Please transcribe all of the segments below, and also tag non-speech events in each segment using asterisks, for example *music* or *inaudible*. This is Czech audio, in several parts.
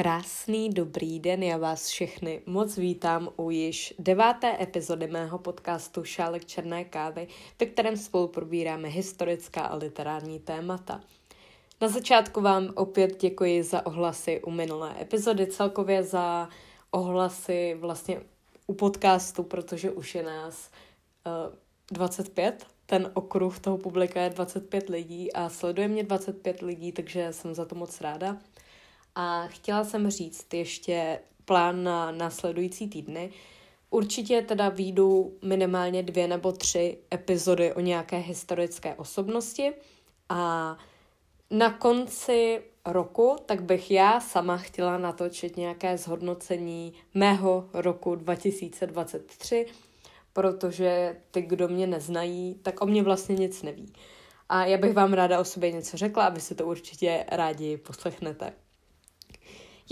Krásný dobrý den, já vás všechny moc vítám u již deváté epizody mého podcastu Šálek černé kávy, ve kterém spolu probíráme historická a literární témata. Na začátku vám opět děkuji za ohlasy u minulé epizody, celkově za ohlasy vlastně u podcastu, protože už je nás uh, 25, ten okruh toho publika je 25 lidí a sleduje mě 25 lidí, takže jsem za to moc ráda. A chtěla jsem říct ještě plán na následující týdny. Určitě teda výjdu minimálně dvě nebo tři epizody o nějaké historické osobnosti a na konci roku, tak bych já sama chtěla natočit nějaké zhodnocení mého roku 2023, protože ty, kdo mě neznají, tak o mě vlastně nic neví. A já bych vám ráda o sobě něco řekla a vy si to určitě rádi poslechnete.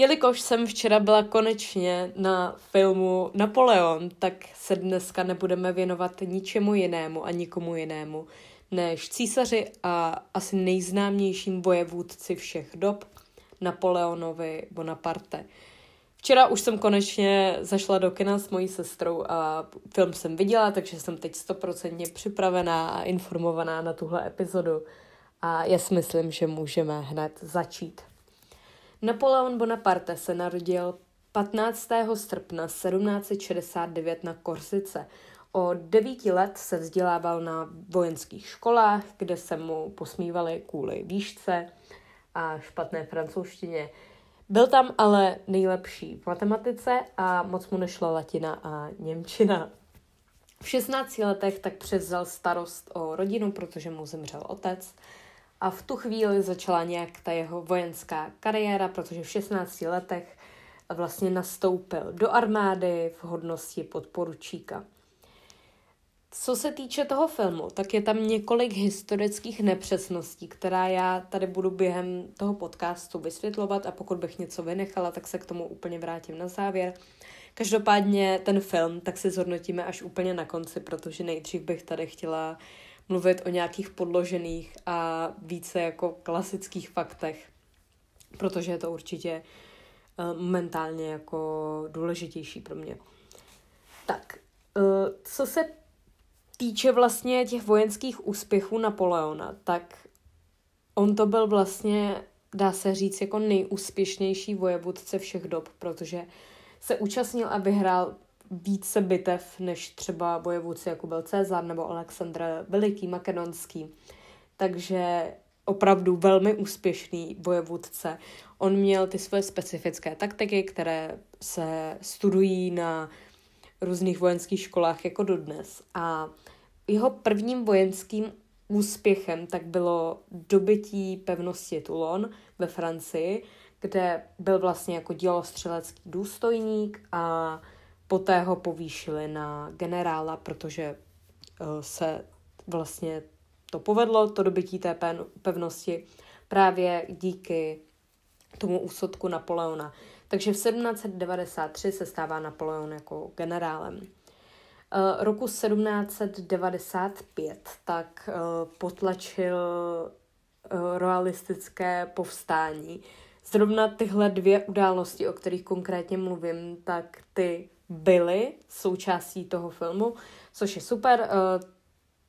Jelikož jsem včera byla konečně na filmu Napoleon, tak se dneska nebudeme věnovat ničemu jinému a nikomu jinému než císaři a asi nejznámějším vojevůdci všech dob, Napoleonovi Bonaparte. Včera už jsem konečně zašla do kina s mojí sestrou a film jsem viděla, takže jsem teď stoprocentně připravená a informovaná na tuhle epizodu a já si myslím, že můžeme hned začít. Napoleon Bonaparte se narodil 15. srpna 1769 na Korsice. O devíti let se vzdělával na vojenských školách, kde se mu posmívali kvůli výšce a špatné francouzštině. Byl tam ale nejlepší v matematice a moc mu nešla latina a němčina. V 16 letech tak převzal starost o rodinu, protože mu zemřel otec a v tu chvíli začala nějak ta jeho vojenská kariéra, protože v 16 letech vlastně nastoupil do armády v hodnosti podporučíka. Co se týče toho filmu, tak je tam několik historických nepřesností, která já tady budu během toho podcastu vysvětlovat a pokud bych něco vynechala, tak se k tomu úplně vrátím na závěr. Každopádně ten film tak si zhodnotíme až úplně na konci, protože nejdřív bych tady chtěla mluvit o nějakých podložených a více jako klasických faktech, protože je to určitě eh, momentálně jako důležitější pro mě. Tak, eh, co se týče vlastně těch vojenských úspěchů Napoleona, tak on to byl vlastně, dá se říct, jako nejúspěšnější vojevůdce všech dob, protože se účastnil a vyhrál více bitev než třeba vojevůdci, jako byl Cezar nebo Alexandr Veliký, Makedonský. Takže opravdu velmi úspěšný vojevůdce. On měl ty svoje specifické taktiky, které se studují na různých vojenských školách jako dodnes. A jeho prvním vojenským úspěchem tak bylo dobytí pevnosti Toulon ve Francii, kde byl vlastně jako dělostřelecký důstojník a poté ho povýšili na generála, protože uh, se vlastně to povedlo, to dobytí té pevnosti, právě díky tomu úsudku Napoleona. Takže v 1793 se stává Napoleon jako generálem. Uh, roku 1795 tak uh, potlačil royalistické povstání. Zrovna tyhle dvě události, o kterých konkrétně mluvím, tak ty byly součástí toho filmu, což je super. Eh,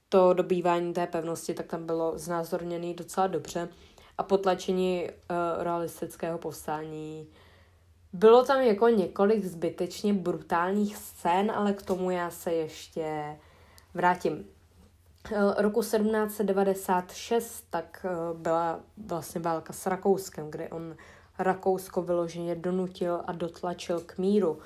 to dobývání té pevnosti, tak tam bylo znázorněné docela dobře. A potlačení uh, realistického povstání. Bylo tam jako několik zbytečně brutálních scén, ale k tomu já se ještě vrátím. Uh, roku 1796 tak byla vlastně válka s Rakouskem, kde on Rakousko vyloženě donutil a dotlačil k míru.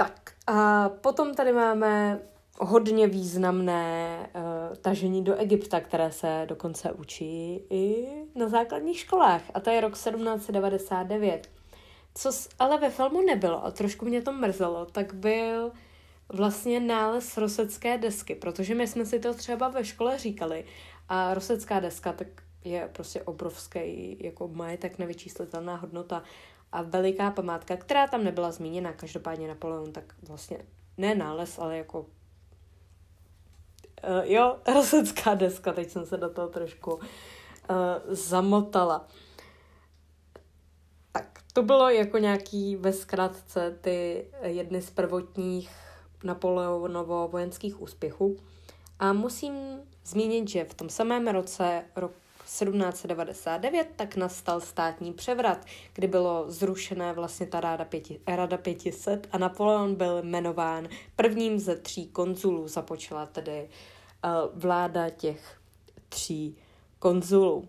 Tak a potom tady máme hodně významné uh, tažení do Egypta, které se dokonce učí i na základních školách. A to je rok 1799. Co ale ve filmu nebylo, a trošku mě to mrzelo, tak byl vlastně nález rosecké desky, protože my jsme si to třeba ve škole říkali a rosecká deska tak je prostě obrovský jako majetek, nevyčíslitelná hodnota a veliká památka, která tam nebyla zmíněna, každopádně Napoleon, tak vlastně ne nález, ale jako uh, jo, *laughs* rosecká deska, teď jsem se do toho trošku uh, zamotala. Tak, to bylo jako nějaký ve zkratce ty jedny z prvotních Napoleonovo vojenských úspěchů. A musím zmínit, že v tom samém roce, rok 1799, tak nastal státní převrat, kdy bylo zrušené vlastně ta ráda, pěti, rada 500 a Napoleon byl jmenován prvním ze tří konzulů. Započala tedy uh, vláda těch tří konzulů.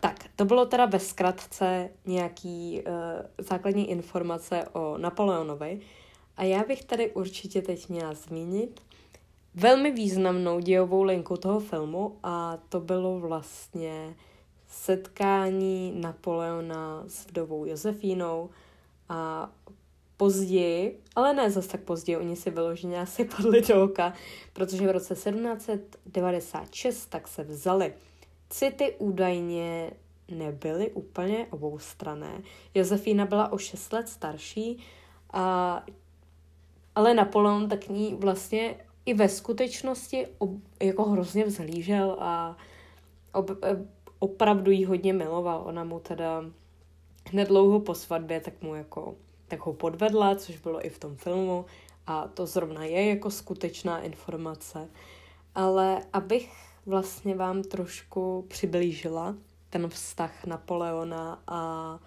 Tak, to bylo teda ve zkratce nějaký uh, základní informace o Napoleonovi. A já bych tady určitě teď měla zmínit velmi významnou dějovou linku toho filmu a to bylo vlastně setkání Napoleona s vdovou Josefínou a později, ale ne zase tak později, oni si vyloženě asi *laughs* padli do oka, protože v roce 1796 tak se vzali. City údajně nebyly úplně oboustrané. Josefína byla o 6 let starší, a, ale Napoleon tak ní vlastně i ve skutečnosti ob, jako hrozně vzhlížel a ob, e, opravdu jí hodně miloval. Ona mu teda hned dlouho po svatbě tak mu jako tak ho podvedla, což bylo i v tom filmu a to zrovna je jako skutečná informace. Ale abych vlastně vám trošku přiblížila ten vztah Napoleona a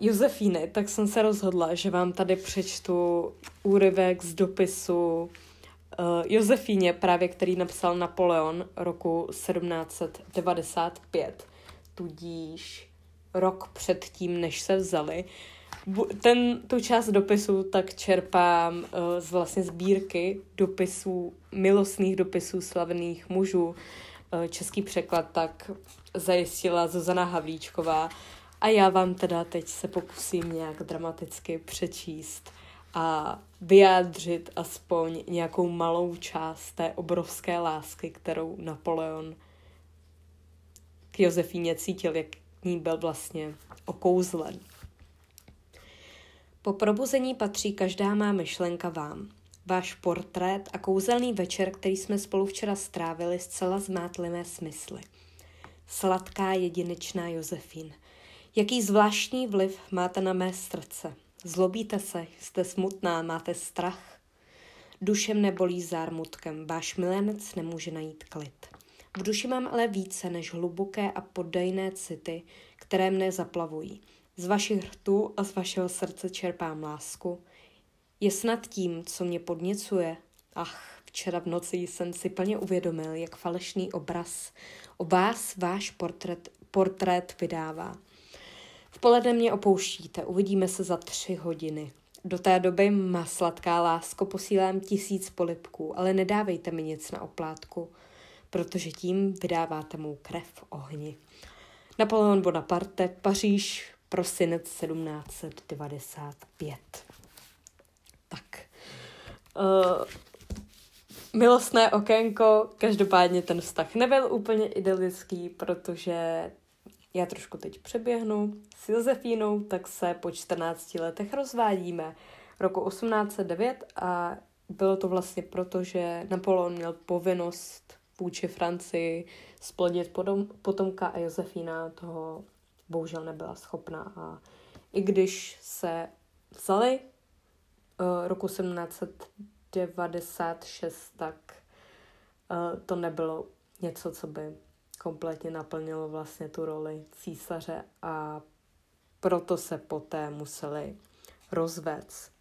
Josefíny, tak jsem se rozhodla, že vám tady přečtu úryvek z dopisu uh, Josefíně, právě který napsal Napoleon roku 1795, tudíž rok před tím, než se vzali. Ten, tu část dopisu tak čerpám uh, z vlastně sbírky dopisů, milostných dopisů slavných mužů. Český překlad tak zajistila Zuzana Havlíčková a já vám teda teď se pokusím nějak dramaticky přečíst a vyjádřit aspoň nějakou malou část té obrovské lásky, kterou Napoleon k Josefíně cítil, jak ní byl vlastně okouzlen. Po probuzení patří každá má myšlenka vám. Váš portrét a kouzelný večer, který jsme spolu včera strávili, zcela zmátlivé smysly. Sladká jedinečná Josefín – Jaký zvláštní vliv máte na mé srdce? Zlobíte se, jste smutná, máte strach? Duše mne bolí zármutkem, váš milenec nemůže najít klid. V duši mám ale více než hluboké a poddajné city, které mne zaplavují. Z vašich hrtů a z vašeho srdce čerpám lásku. Je snad tím, co mě podněcuje. Ach, včera v noci jsem si plně uvědomil, jak falešný obraz o vás váš portrét, portrét vydává. V poledne mě opouštíte, uvidíme se za tři hodiny. Do té doby, má sladká lásko, posílám tisíc polipků, ale nedávejte mi nic na oplátku, protože tím vydáváte mou krev ohni. Napoleon Bonaparte, Paříž, prosinec 1795. Tak. Uh, milostné okénko, každopádně ten vztah nebyl úplně idylický, protože já trošku teď přeběhnu. S Josefínou tak se po 14 letech rozvádíme roku 1809 a bylo to vlastně proto, že Napoleon měl povinnost vůči Francii splodit potom, potomka a Josefína toho bohužel nebyla schopná. A i když se vzali uh, roku 1796, tak uh, to nebylo něco, co by kompletně naplnilo vlastně tu roli císaře a proto se poté museli rozvést.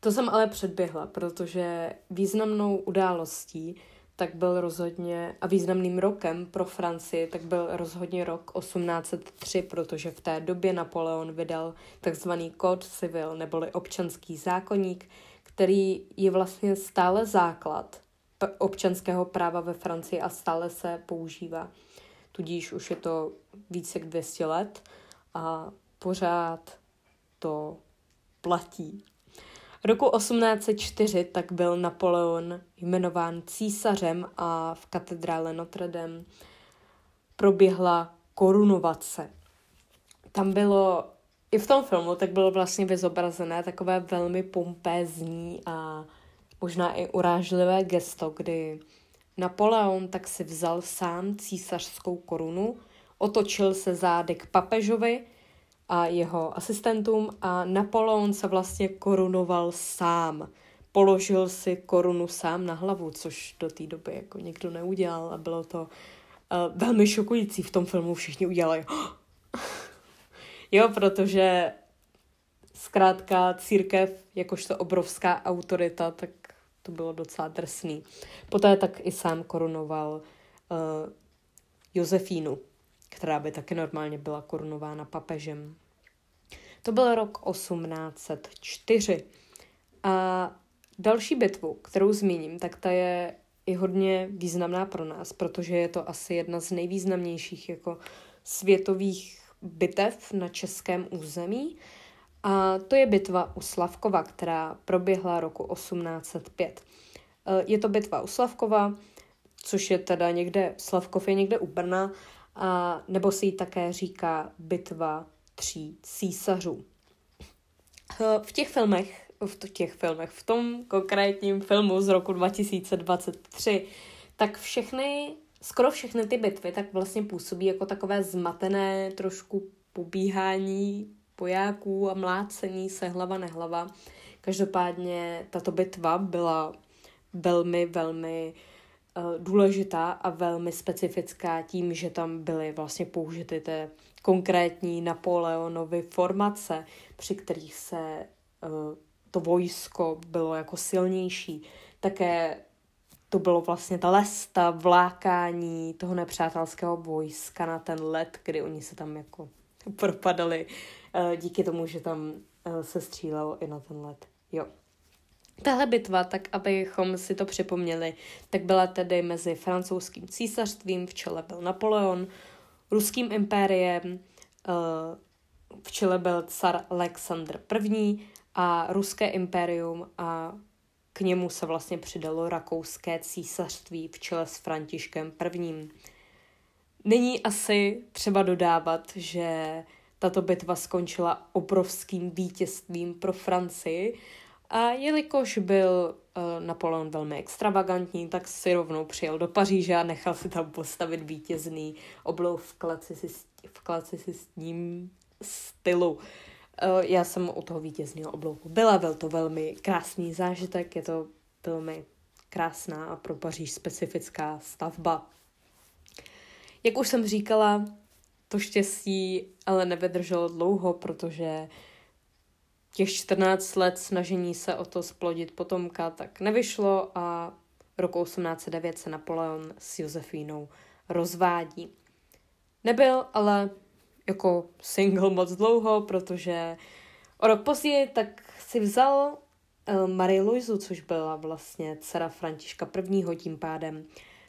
To jsem ale předběhla, protože významnou událostí tak byl rozhodně, a významným rokem pro Francii, tak byl rozhodně rok 1803, protože v té době Napoleon vydal takzvaný Code Civil, neboli občanský zákonník, který je vlastně stále základ občanského práva ve Francii a stále se používá. Tudíž už je to více jak 200 let a pořád to platí. Roku 1804 tak byl Napoleon jmenován císařem a v katedrále Notre Dame proběhla korunovace. Tam bylo, i v tom filmu, tak bylo vlastně vyzobrazené takové velmi pompézní a možná i urážlivé gesto, kdy Napoleon tak si vzal sám císařskou korunu, otočil se zády k papežovi a jeho asistentům a Napoleon se vlastně korunoval sám. Položil si korunu sám na hlavu, což do té doby jako někdo neudělal a bylo to uh, velmi šokující. V tom filmu všichni udělali *gasps* jo, protože zkrátka církev, jakožto obrovská autorita, tak to bylo docela drsný. Poté tak i sám korunoval uh, Josefínu, která by taky normálně byla korunována papežem. To byl rok 1804. A další bitvu, kterou zmíním, tak ta je i hodně významná pro nás, protože je to asi jedna z nejvýznamnějších jako světových bitev na českém území. A to je bitva u Slavkova, která proběhla roku 1805. E, je to bitva u Slavkova, což je teda někde, Slavkov je někde u Brna, a, nebo se jí také říká bitva tří císařů. E, v těch filmech, v těch filmech, v tom konkrétním filmu z roku 2023, tak všechny, skoro všechny ty bitvy tak vlastně působí jako takové zmatené trošku pobíhání pojáků a mlácení se hlava nehlava. Každopádně tato bitva byla velmi, velmi uh, důležitá a velmi specifická tím, že tam byly vlastně použity ty konkrétní Napoleonovy formace, při kterých se uh, to vojsko bylo jako silnější. Také to bylo vlastně ta lesta, vlákání toho nepřátelského vojska na ten let, kdy oni se tam jako propadali díky tomu, že tam uh, se střílelo i na ten let. Jo. Tahle bitva, tak abychom si to připomněli, tak byla tedy mezi francouzským císařstvím, v čele byl Napoleon, ruským impériem, uh, v čele byl car Alexandr I a ruské impérium a k němu se vlastně přidalo rakouské císařství v čele s Františkem I. Není asi třeba dodávat, že tato bitva skončila obrovským vítězstvím pro Francii a jelikož byl uh, Napoleon velmi extravagantní, tak si rovnou přijel do Paříže a nechal si tam postavit vítězný oblouk v, klasicistním stylu. Uh, já jsem u toho vítězného oblouku byla, byl to velmi krásný zážitek, je to velmi krásná a pro Paříž specifická stavba. Jak už jsem říkala, to štěstí ale nevydrželo dlouho, protože těch 14 let snažení se o to splodit potomka tak nevyšlo a roku 1809 se Napoleon s Josefínou rozvádí. Nebyl ale jako single moc dlouho, protože o rok později tak si vzal eh, Marie Louisu, což byla vlastně dcera Františka I. tím pádem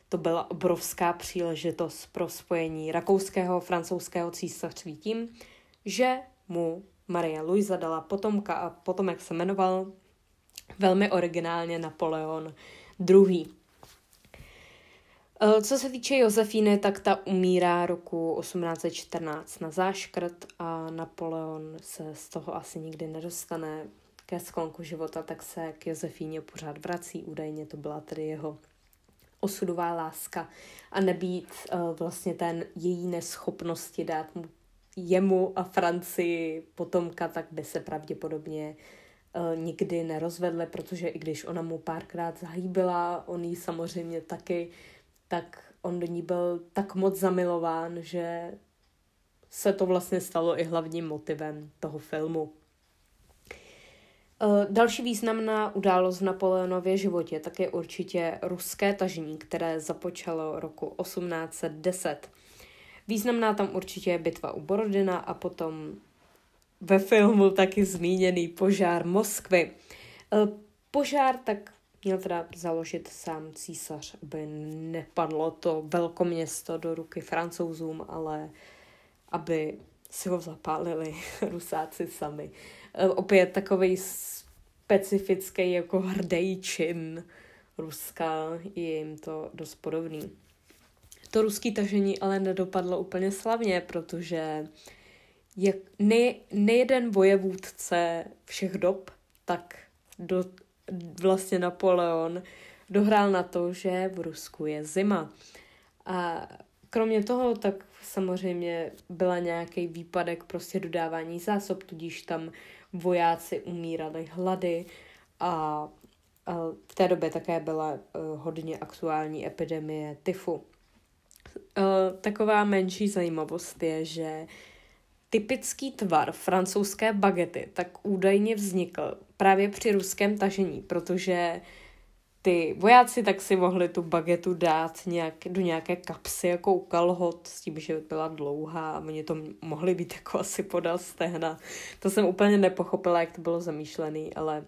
to byla obrovská příležitost pro spojení rakouského francouzského císařství tím, že mu Maria Luisa dala potomka a potomek se jmenoval velmi originálně Napoleon II. Eh, co se týče Josefíny, tak ta umírá roku 1814 na záškrt a Napoleon se z toho asi nikdy nedostane ke sklonku života, tak se k Josefíně pořád vrací. Údajně to byla tedy jeho osudová láska a nebýt uh, vlastně ten její neschopnosti dát mu jemu a Francii potomka, tak by se pravděpodobně uh, nikdy nerozvedli, protože i když ona mu párkrát zahýbila, on jí samozřejmě taky, tak on do ní byl tak moc zamilován, že se to vlastně stalo i hlavním motivem toho filmu. Eh, další významná událost v Napoleonově životě tak je určitě ruské tažení, které započalo roku 1810. Významná tam určitě je bitva u Borodina a potom ve filmu taky zmíněný požár Moskvy. Eh, požár tak měl teda založit sám císař, aby nepadlo to velkoměsto do ruky francouzům, ale aby si ho zapálili *laughs* rusáci sami. Eh, opět takový specifický jako hrdý čin Ruska, je jim to dost podobný. To ruský tažení ale nedopadlo úplně slavně, protože jak ne, nejeden vojevůdce všech dob, tak do, vlastně Napoleon dohrál na to, že v Rusku je zima. A kromě toho, tak samozřejmě byla nějaký výpadek prostě dodávání zásob, tudíž tam vojáci umírali hlady a, v té době také byla uh, hodně aktuální epidemie tyfu. Uh, taková menší zajímavost je, že typický tvar francouzské bagety tak údajně vznikl právě při ruském tažení, protože ty vojáci tak si mohli tu bagetu dát nějak, do nějaké kapsy jako kalhot s tím, že byla dlouhá a oni to mohli být jako asi podal stehna. To jsem úplně nepochopila, jak to bylo zamýšlené, ale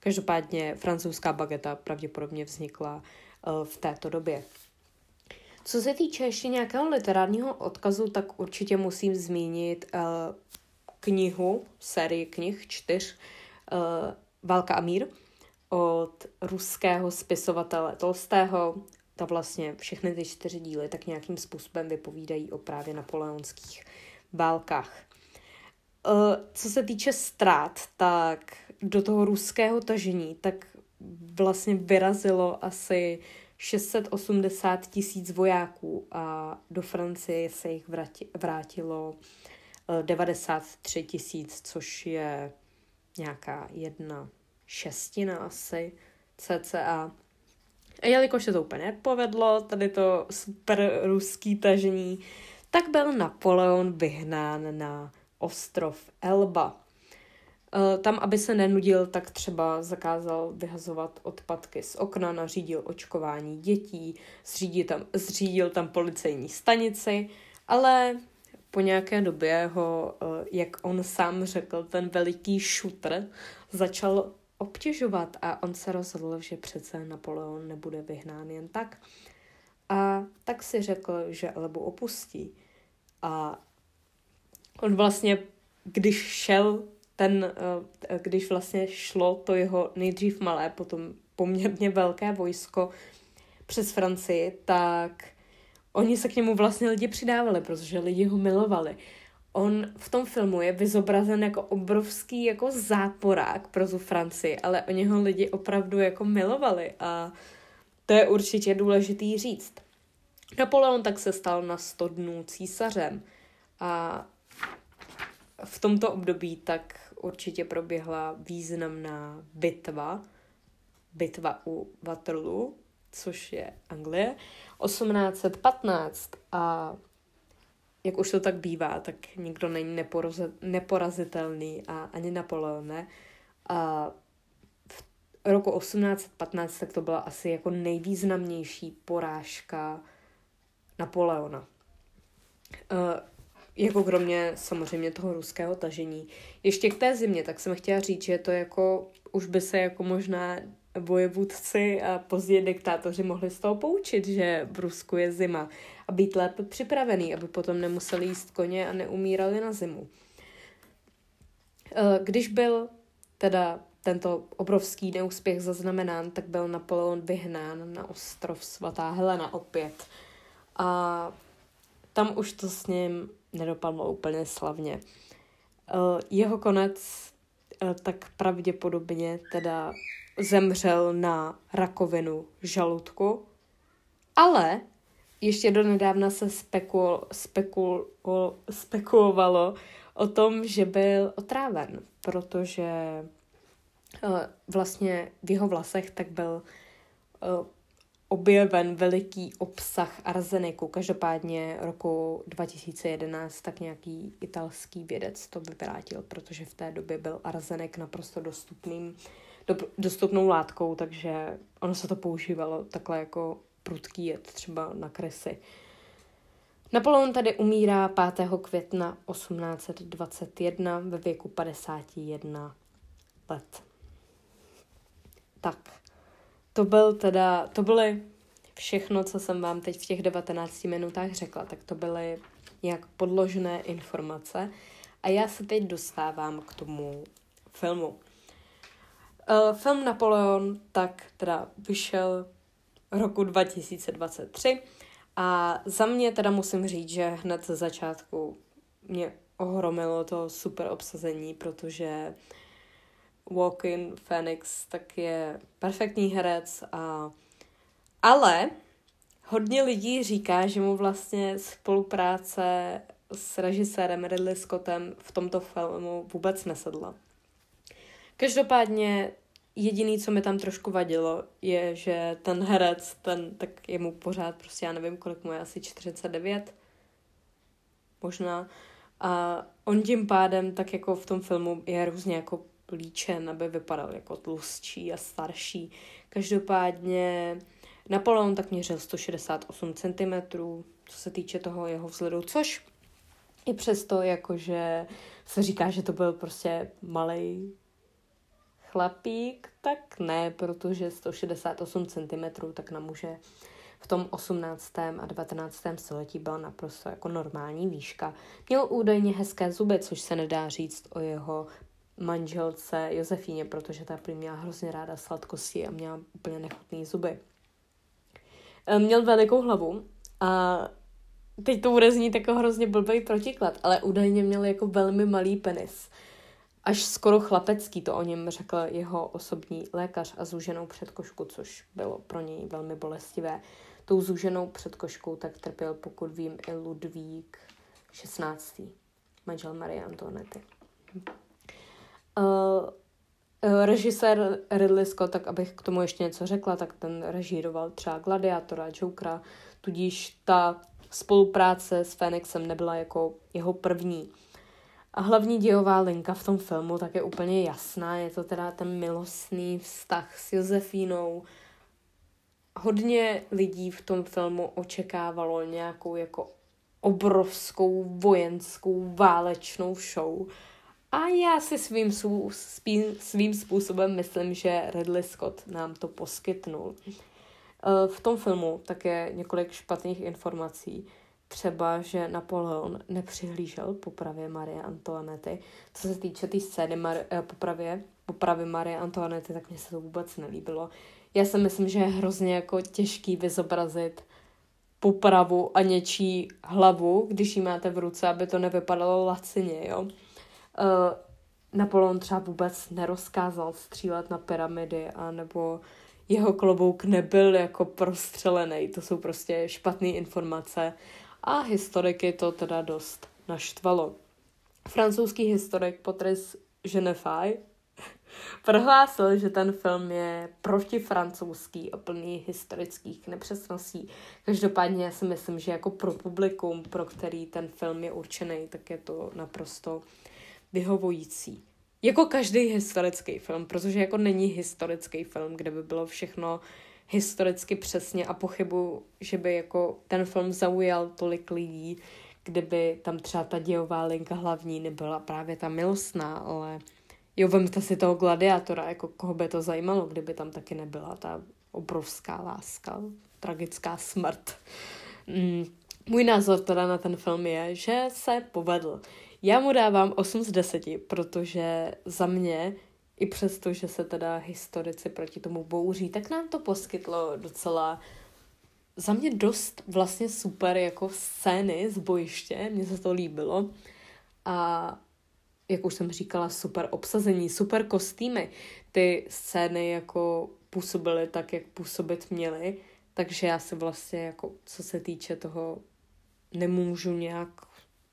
každopádně francouzská bageta pravděpodobně vznikla uh, v této době. Co se týče ještě nějakého literárního odkazu, tak určitě musím zmínit uh, knihu, sérii knih čtyř, uh, Válka a mír, od ruského spisovatele Tolstého. Ta vlastně všechny ty čtyři díly tak nějakým způsobem vypovídají o právě napoleonských válkách. Uh, co se týče ztrát, tak do toho ruského tažení tak vlastně vyrazilo asi 680 tisíc vojáků a do Francie se jich vrátilo 93 tisíc, což je nějaká jedna šestina asi cca. A jelikož se to úplně nepovedlo, tady to super ruský tažení, tak byl Napoleon vyhnán na ostrov Elba. E, tam, aby se nenudil, tak třeba zakázal vyhazovat odpadky z okna, nařídil očkování dětí, zřídil tam, zřídil tam policejní stanici, ale po nějaké době ho, e, jak on sám řekl, ten veliký šutr začal obtěžovat a on se rozhodl, že přece Napoleon nebude vyhnán jen tak. A tak si řekl, že Elbu opustí. A on vlastně, když šel ten, eh, když vlastně šlo to jeho nejdřív malé, potom poměrně velké vojsko přes Francii, tak oni se k němu vlastně lidi přidávali, protože lidi ho milovali on v tom filmu je vyzobrazen jako obrovský jako záporák pro tu Francii, ale o něho lidi opravdu jako milovali a to je určitě důležitý říct. Napoleon tak se stal na 100 dnů císařem a v tomto období tak určitě proběhla významná bitva, bitva u Waterloo, což je Anglie, 1815 a jak už to tak bývá, tak nikdo není neporazitelný a ani Napoleon ne. A v roku 1815 tak to byla asi jako nejvýznamnější porážka Napoleona. Uh, jako kromě samozřejmě toho ruského tažení. Ještě k té zimě, tak jsem chtěla říct, že to jako, už by se jako možná vojevůdci a později diktátoři mohli z toho poučit, že v Rusku je zima a být lépe připravený, aby potom nemuseli jíst koně a neumírali na zimu. Eh, když byl teda tento obrovský neúspěch zaznamenán, tak byl Napoleon vyhnán na ostrov svatá Helena opět. A tam už to s ním nedopadlo úplně slavně. Eh, jeho konec eh, tak pravděpodobně teda zemřel na rakovinu žaludku, ale ještě do nedávna se spekul, spekul, spekulovalo o tom, že byl otráven, protože uh, vlastně v jeho vlasech tak byl uh, objeven veliký obsah arzeniku. Každopádně roku 2011 tak nějaký italský vědec to vyvrátil, protože v té době byl arzenek naprosto dostupným, do, dostupnou látkou, takže ono se to používalo takhle jako prudký jed třeba na kresy. Napoleon tady umírá 5. května 1821 ve věku 51 let. Tak, to byl teda, to byly všechno, co jsem vám teď v těch 19 minutách řekla, tak to byly nějak podložené informace a já se teď dostávám k tomu filmu. Uh, film Napoleon tak teda vyšel roku 2023. A za mě teda musím říct, že hned ze začátku mě ohromilo to super obsazení, protože Walking Phoenix tak je perfektní herec a ale hodně lidí říká, že mu vlastně spolupráce s režisérem Ridley Scottem v tomto filmu vůbec nesedla. Každopádně jediný, co mi tam trošku vadilo, je, že ten herec, ten, tak je mu pořád prostě, já nevím, kolik mu je, asi 49, možná. A on tím pádem, tak jako v tom filmu, je různě jako líčen, aby vypadal jako tlustší a starší. Každopádně Napoleon tak měřil 168 cm, co se týče toho jeho vzhledu, což i přesto, jakože se říká, že to byl prostě malý chlapík, tak ne, protože 168 cm tak na muže v tom 18. a 19. století byla naprosto jako normální výška. Měl údajně hezké zuby, což se nedá říct o jeho manželce Josefíně, protože ta prý měla hrozně ráda sladkosti a měla úplně nechutné zuby. Ehm, měl velikou hlavu a teď to bude znít jako hrozně blbý protiklad, ale údajně měl jako velmi malý penis. Až skoro chlapecký, to o něm řekl jeho osobní lékař a zúženou předkošku, což bylo pro něj velmi bolestivé. Tou zúženou předkoškou tak trpěl, pokud vím, i Ludvík 16. manžel Marie Antoinety. Uh, režisér Ridley Scott, tak abych k tomu ještě něco řekla, tak ten režíroval třeba Gladiátora, Jokera, tudíž ta spolupráce s Fénixem nebyla jako jeho první. A hlavní dějová linka v tom filmu tak je úplně jasná, je to teda ten milostný vztah s Josefínou. Hodně lidí v tom filmu očekávalo nějakou jako obrovskou vojenskou válečnou show. A já si svým, svým, způsobem myslím, že Ridley Scott nám to poskytnul. Eh, v tom filmu také několik špatných informací. Třeba, že Napoleon nepřihlížel popravě Marie Antoinety. Co se týče té tý scény Mar- eh, popravě, popravy Marie Antoinety, tak mně se to vůbec nelíbilo. Já si myslím, že je hrozně jako těžký vyzobrazit popravu a něčí hlavu, když ji máte v ruce, aby to nevypadalo lacině, jo. Uh, Napoleon třeba vůbec nerozkázal střílet na pyramidy, a nebo jeho klobouk nebyl jako prostřelený. To jsou prostě špatné informace a historiky to teda dost naštvalo. Francouzský historik Patrice Genefay prohlásil, že ten film je protifrancouzský a plný historických nepřesností. Každopádně já si myslím, že jako pro publikum, pro který ten film je určený, tak je to naprosto vyhovující. Jako každý historický film, protože jako není historický film, kde by bylo všechno historicky přesně a pochybu, že by jako ten film zaujal tolik lidí, kdyby tam třeba ta dějová linka hlavní nebyla právě ta milostná, ale jo, vemte si toho gladiátora, jako koho by to zajímalo, kdyby tam taky nebyla ta obrovská láska, tragická smrt. Mm. Můj názor teda na ten film je, že se povedl. Já mu dávám 8 z 10, protože za mě, i přesto, že se teda historici proti tomu bouří, tak nám to poskytlo docela za mě dost vlastně super jako scény z bojiště, mně se to líbilo. A jak už jsem říkala, super obsazení, super kostýmy. Ty scény jako působily tak, jak působit měly, takže já se vlastně jako, co se týče toho, nemůžu nějak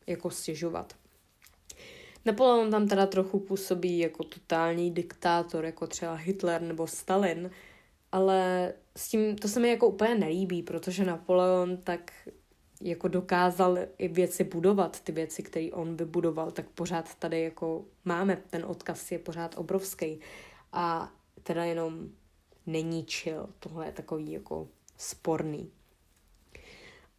jako stěžovat. Napoleon tam teda trochu působí jako totální diktátor, jako třeba Hitler nebo Stalin, ale s tím, to se mi jako úplně nelíbí, protože Napoleon tak jako dokázal i věci budovat, ty věci, které on vybudoval, tak pořád tady jako máme, ten odkaz je pořád obrovský a teda jenom neníčil, tohle je takový jako sporný.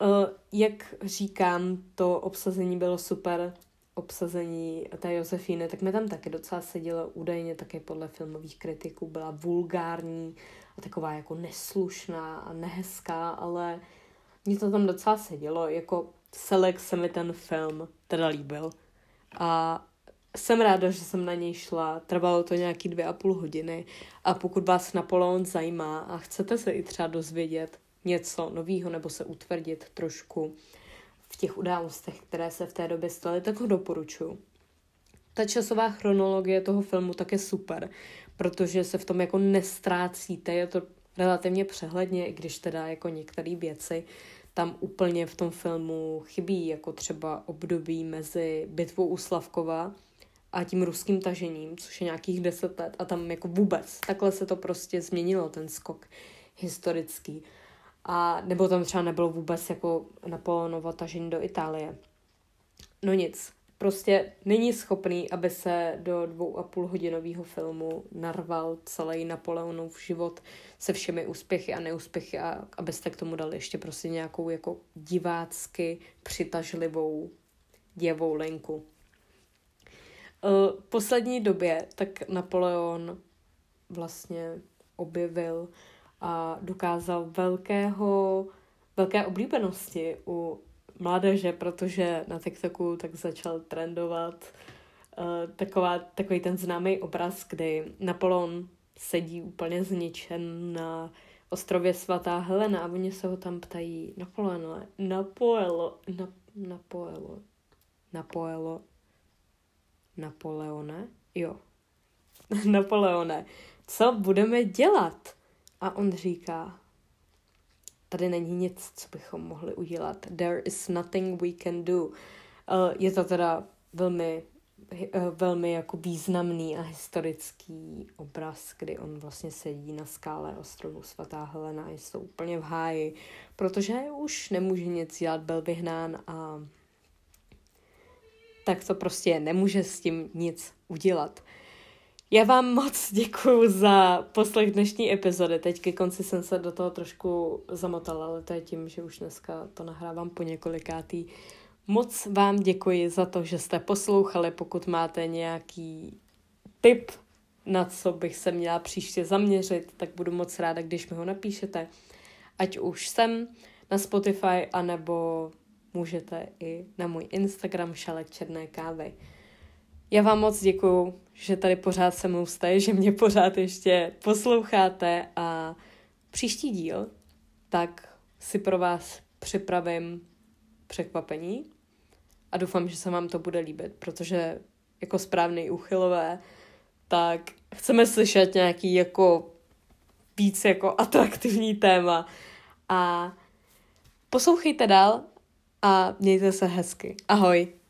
Uh, jak říkám, to obsazení bylo super, obsazení té Josefíny, tak mi tam taky docela sedělo údajně také podle filmových kritiků, byla vulgární a taková jako neslušná a nehezká, ale mně to tam docela sedělo, jako celek se mi ten film teda líbil a jsem ráda, že jsem na něj šla. Trvalo to nějaký dvě a půl hodiny a pokud vás Napoleon zajímá a chcete se i třeba dozvědět něco nového nebo se utvrdit trošku v těch událostech, které se v té době staly, tak ho doporučuji. Ta časová chronologie toho filmu tak je super, protože se v tom jako nestrácíte, je to relativně přehledně, i když teda jako některé věci tam úplně v tom filmu chybí, jako třeba období mezi bitvou u Slavkova a tím ruským tažením, což je nějakých deset let a tam jako vůbec. Takhle se to prostě změnilo, ten skok historický. A nebo tam třeba nebylo vůbec jako Napoleonova tažení do Itálie. No nic, prostě není schopný, aby se do dvou a půl hodinového filmu narval celý Napoleonův život se všemi úspěchy a neúspěchy a abyste k tomu dali ještě prostě nějakou jako divácky přitažlivou děvou linku. V poslední době tak Napoleon vlastně objevil a dokázal velkého, velké oblíbenosti u mládeže, protože na TikToku tak začal trendovat uh, taková, takový ten známý obraz, kdy Napoleon sedí úplně zničen na ostrově svatá Helena a oni se ho tam ptají Napoleono, Napoelo, na, Napoelo, Napoelo, Napoleone, jo, *laughs* Napoleone, co budeme dělat? A on říká, tady není nic, co bychom mohli udělat. There is nothing we can do. Uh, je to teda velmi, uh, velmi jako významný a historický obraz, kdy on vlastně sedí na skále ostrovu svatá Helena a je to úplně v háji, protože už nemůže nic dělat, byl vyhnán a tak to prostě nemůže s tím nic udělat. Já vám moc děkuji za poslech dnešní epizody. Teď ke konci jsem se do toho trošku zamotala, ale to je tím, že už dneska to nahrávám po několikátý. Moc vám děkuji za to, že jste poslouchali. Pokud máte nějaký tip, na co bych se měla příště zaměřit, tak budu moc ráda, když mi ho napíšete. Ať už jsem na Spotify, anebo můžete i na můj Instagram šalek černé kávy. Já vám moc děkuju, že tady pořád se mnou jste, že mě pořád ještě posloucháte a příští díl tak si pro vás připravím překvapení a doufám, že se vám to bude líbit, protože jako správný uchylové, tak chceme slyšet nějaký jako víc jako atraktivní téma a poslouchejte dál a mějte se hezky. Ahoj!